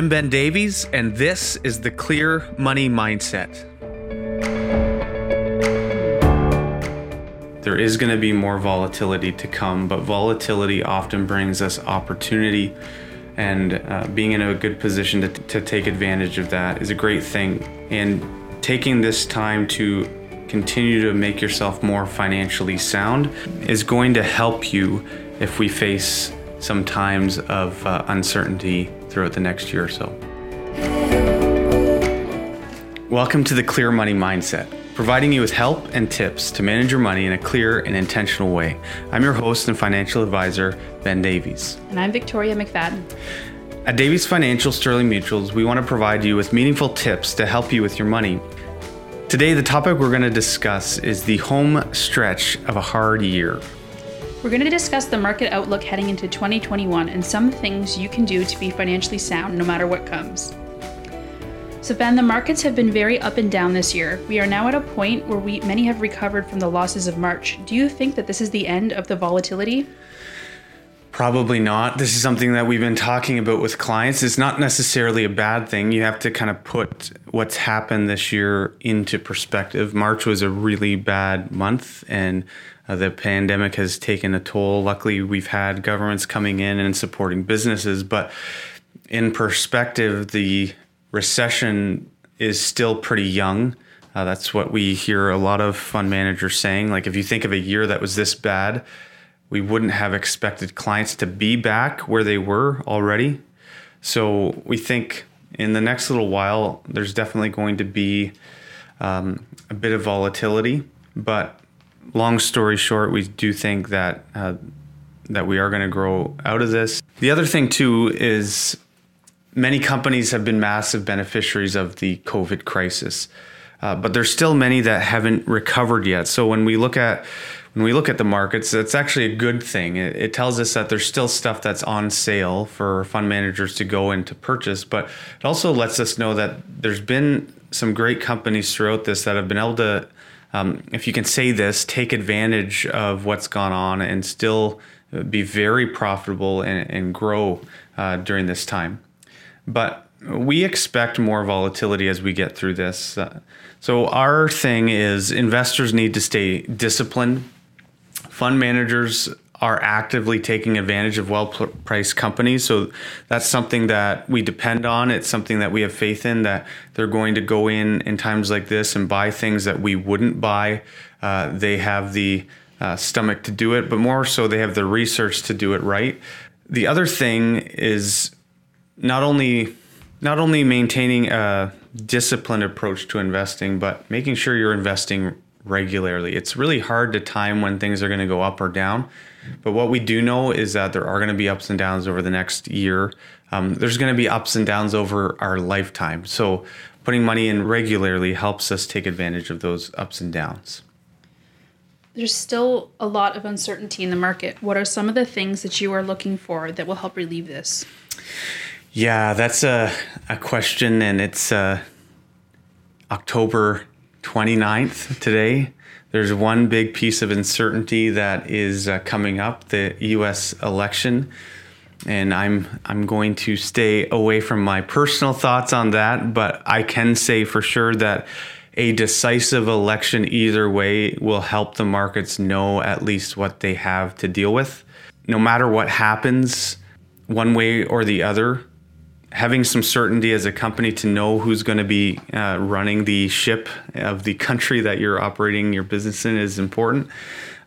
I'm Ben Davies, and this is the Clear Money Mindset. There is going to be more volatility to come, but volatility often brings us opportunity, and uh, being in a good position to, to take advantage of that is a great thing. And taking this time to continue to make yourself more financially sound is going to help you if we face some times of uh, uncertainty throughout the next year or so. Welcome to the Clear Money Mindset, providing you with help and tips to manage your money in a clear and intentional way. I'm your host and financial advisor, Ben Davies. And I'm Victoria McFadden. At Davies Financial Sterling Mutuals, we want to provide you with meaningful tips to help you with your money. Today, the topic we're going to discuss is the home stretch of a hard year. We're going to discuss the market outlook heading into 2021 and some things you can do to be financially sound no matter what comes. So, Ben, the markets have been very up and down this year. We are now at a point where we many have recovered from the losses of March. Do you think that this is the end of the volatility? Probably not. This is something that we've been talking about with clients. It's not necessarily a bad thing. You have to kind of put what's happened this year into perspective. March was a really bad month, and uh, the pandemic has taken a toll. Luckily, we've had governments coming in and supporting businesses, but in perspective, the recession is still pretty young. Uh, that's what we hear a lot of fund managers saying. Like, if you think of a year that was this bad, we wouldn't have expected clients to be back where they were already. So we think in the next little while, there's definitely going to be um, a bit of volatility. But long story short, we do think that uh, that we are going to grow out of this. The other thing too is many companies have been massive beneficiaries of the COVID crisis, uh, but there's still many that haven't recovered yet. So when we look at when we look at the markets, it's actually a good thing. It, it, tells us that there's still stuff that's on sale for fund managers to go and to purchase, but it also lets us know that there's been some great companies throughout this that have been able to, um, if you can say this, take advantage of what's gone on and still be very profitable and, and grow uh, during this time. But we expect more volatility as we get through this. Uh, so, our thing is investors need to stay disciplined fund managers are actively taking advantage of well priced companies. So that's something that we depend on. It's something that we have faith in that they're going to go in in times like this and buy things that we wouldn't buy. Uh, they have the uh, stomach to do it, but more so, they have the research to do it right. The other thing is not only not only maintaining a disciplined approach to investing, but making sure you're investing regularly. It's really hard to time when things are going to go up or down. But what we do know is that there are going to be ups and downs over the next year. Um, there's going to be ups and downs over our lifetime. So putting money in regularly helps us take advantage of those ups and downs. There's still a lot of uncertainty in the market. What are some of the things that you are looking for that will help relieve this? Yeah, that's a, a question, and it's uh, October 29th today. There's one big piece of uncertainty that is uh, coming up the US election. And I'm I'm going to stay away from my personal thoughts on that, but I can say for sure that a decisive election either way will help the markets know at least what they have to deal with. No matter what happens, one way or the other, having some certainty as a company to know who's going to be uh, running the ship of the country that you're operating your business in is important.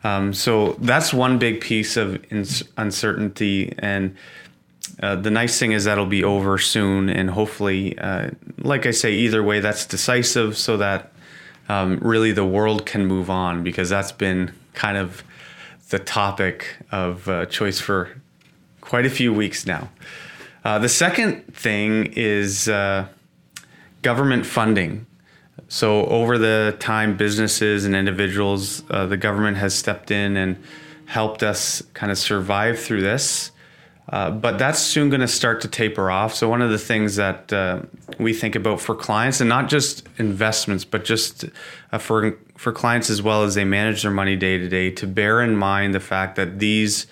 Um, so that's one big piece of ins- uncertainty. And uh, the nice thing is that'll be over soon. And hopefully, uh, like I say, either way, that's decisive so that um, really the world can move on because that's been kind of the topic of uh, choice for quite a few weeks now. Uh, the second thing is uh, government funding. So, over the time, businesses and individuals, uh, the government has stepped in and helped us kind of survive through this. Uh, but that's soon going to start to taper off. So, one of the things that uh, we think about for clients, and not just investments, but just uh, for for clients as well as they manage their money day to day, to bear in mind the fact that these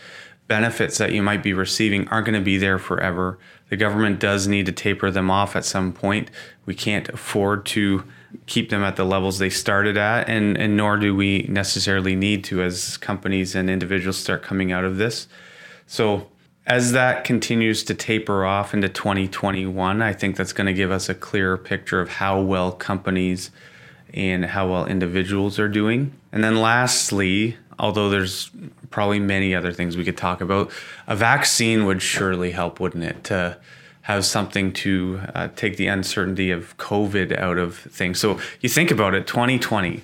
benefits that you might be receiving aren't going to be there forever. The government does need to taper them off at some point. We can't afford to keep them at the levels they started at, and, and nor do we necessarily need to as companies and individuals start coming out of this. So, as that continues to taper off into 2021, I think that's going to give us a clearer picture of how well companies and how well individuals are doing. And then, lastly, although there's probably many other things we could talk about, a vaccine would surely help, wouldn't it? To have something to uh, take the uncertainty of COVID out of things. So you think about it 2020,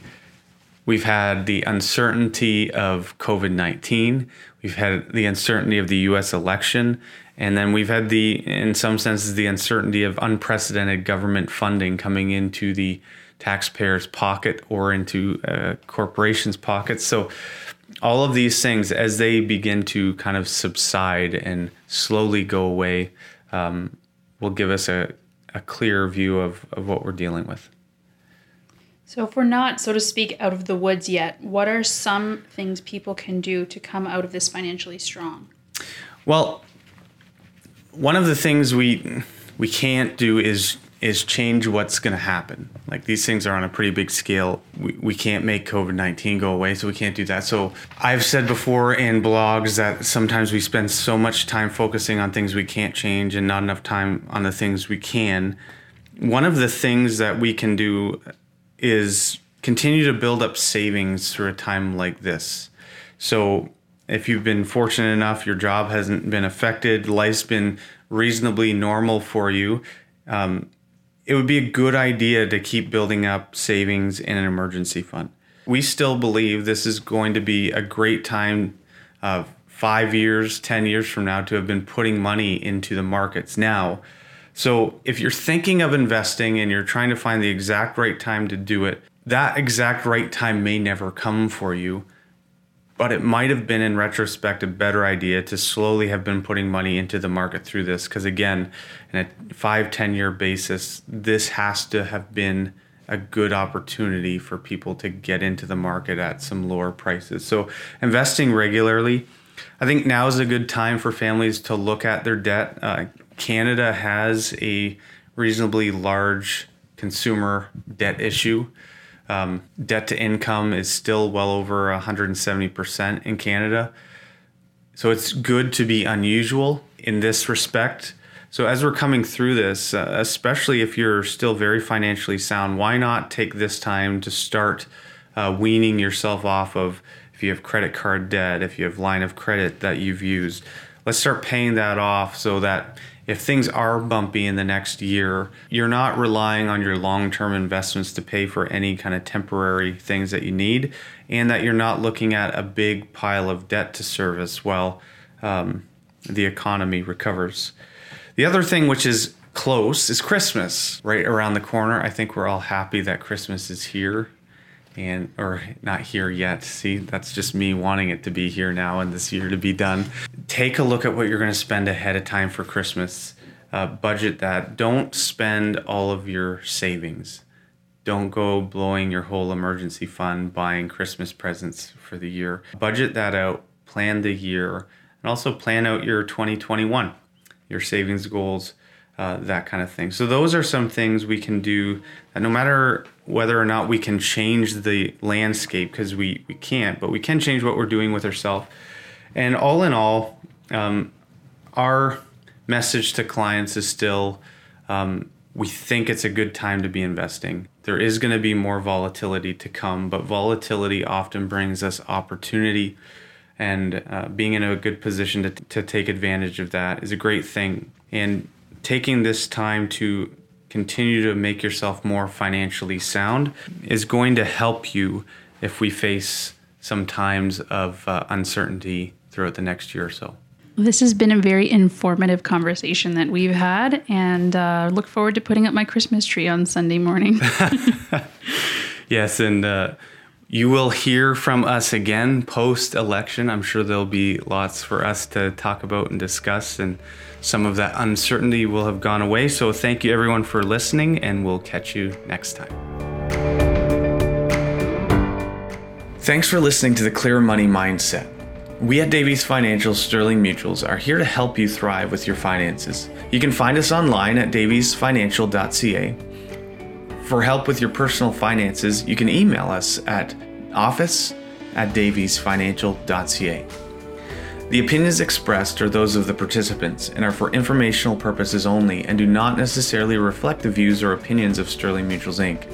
we've had the uncertainty of COVID 19, we've had the uncertainty of the US election, and then we've had the, in some senses, the uncertainty of unprecedented government funding coming into the taxpayer's pocket or into uh, corporations' pockets. So all of these things, as they begin to kind of subside and slowly go away, um, will give us a, a clear view of, of what we're dealing with. So, if we're not, so to speak, out of the woods yet, what are some things people can do to come out of this financially strong? Well, one of the things we we can't do is is change what's going to happen. Like these things are on a pretty big scale. We, we can't make COVID 19 go away, so we can't do that. So I've said before in blogs that sometimes we spend so much time focusing on things we can't change and not enough time on the things we can. One of the things that we can do is continue to build up savings through a time like this. So if you've been fortunate enough, your job hasn't been affected, life's been reasonably normal for you. Um, it would be a good idea to keep building up savings in an emergency fund. We still believe this is going to be a great time, uh, five years, 10 years from now, to have been putting money into the markets now. So if you're thinking of investing and you're trying to find the exact right time to do it, that exact right time may never come for you but it might have been in retrospect a better idea to slowly have been putting money into the market through this. Because again in a five ten year basis this has to have been a good opportunity for people to get into the market at some lower prices. So investing regularly i think now is a good time for families to look at their debt. Uh, canada has a reasonably large consumer debt issue um, debt to income is still well over 170% in Canada. So it's good to be unusual in this respect. So as we're coming through this, uh, especially if you're still very financially sound, why not take this time to start uh, weaning yourself off of if you have credit card debt, if you have line of credit that you've used. Let's start paying that off so that if things are bumpy in the next year, you're not relying on your long term investments to pay for any kind of temporary things that you need, and that you're not looking at a big pile of debt to service while um, the economy recovers. The other thing, which is close, is Christmas right around the corner. I think we're all happy that Christmas is here and or not here yet. See that's just me wanting it to be here now and this year to be done. Take a look at what you're going to spend ahead of time for christmas. Uh, budget that. Don't spend all of your savings. Don't go blowing your whole emergency fund buying christmas presents for the year. Budget that out plan the year and also plan out your 2021 your savings goals uh, that kind of thing. So those are some things we can do. no matter whether or not we can change the landscape, because we we can't, but we can change what we're doing with ourselves. And all in all, um, our message to clients is still. Um, we think it's a good time to be investing. There is going to be more volatility to come, but volatility often brings us opportunity. And uh, being in a good position to, to take advantage of that is a great thing. And taking this time to continue to make yourself more financially sound is going to help you if we face some times of uh, uncertainty throughout the next year or so. This has been a very informative conversation that we've had, and uh, look forward to putting up my Christmas tree on Sunday morning. yes, and uh, you will hear from us again post election. I'm sure there'll be lots for us to talk about and discuss, and some of that uncertainty will have gone away. So, thank you everyone for listening, and we'll catch you next time. Thanks for listening to the Clear Money Mindset. We at Davies Financial Sterling Mutuals are here to help you thrive with your finances. You can find us online at daviesfinancial.ca. For help with your personal finances, you can email us at office at daviesfinancial.ca. The opinions expressed are those of the participants and are for informational purposes only and do not necessarily reflect the views or opinions of Sterling Mutuals Inc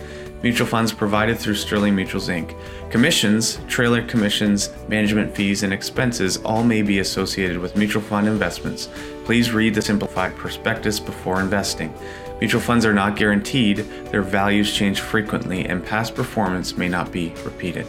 mutual funds provided through Sterling Mutuals Inc. Commissions, trailer commissions, management fees, and expenses all may be associated with mutual fund investments. Please read the simplified prospectus before investing. Mutual funds are not guaranteed, their values change frequently, and past performance may not be repeated.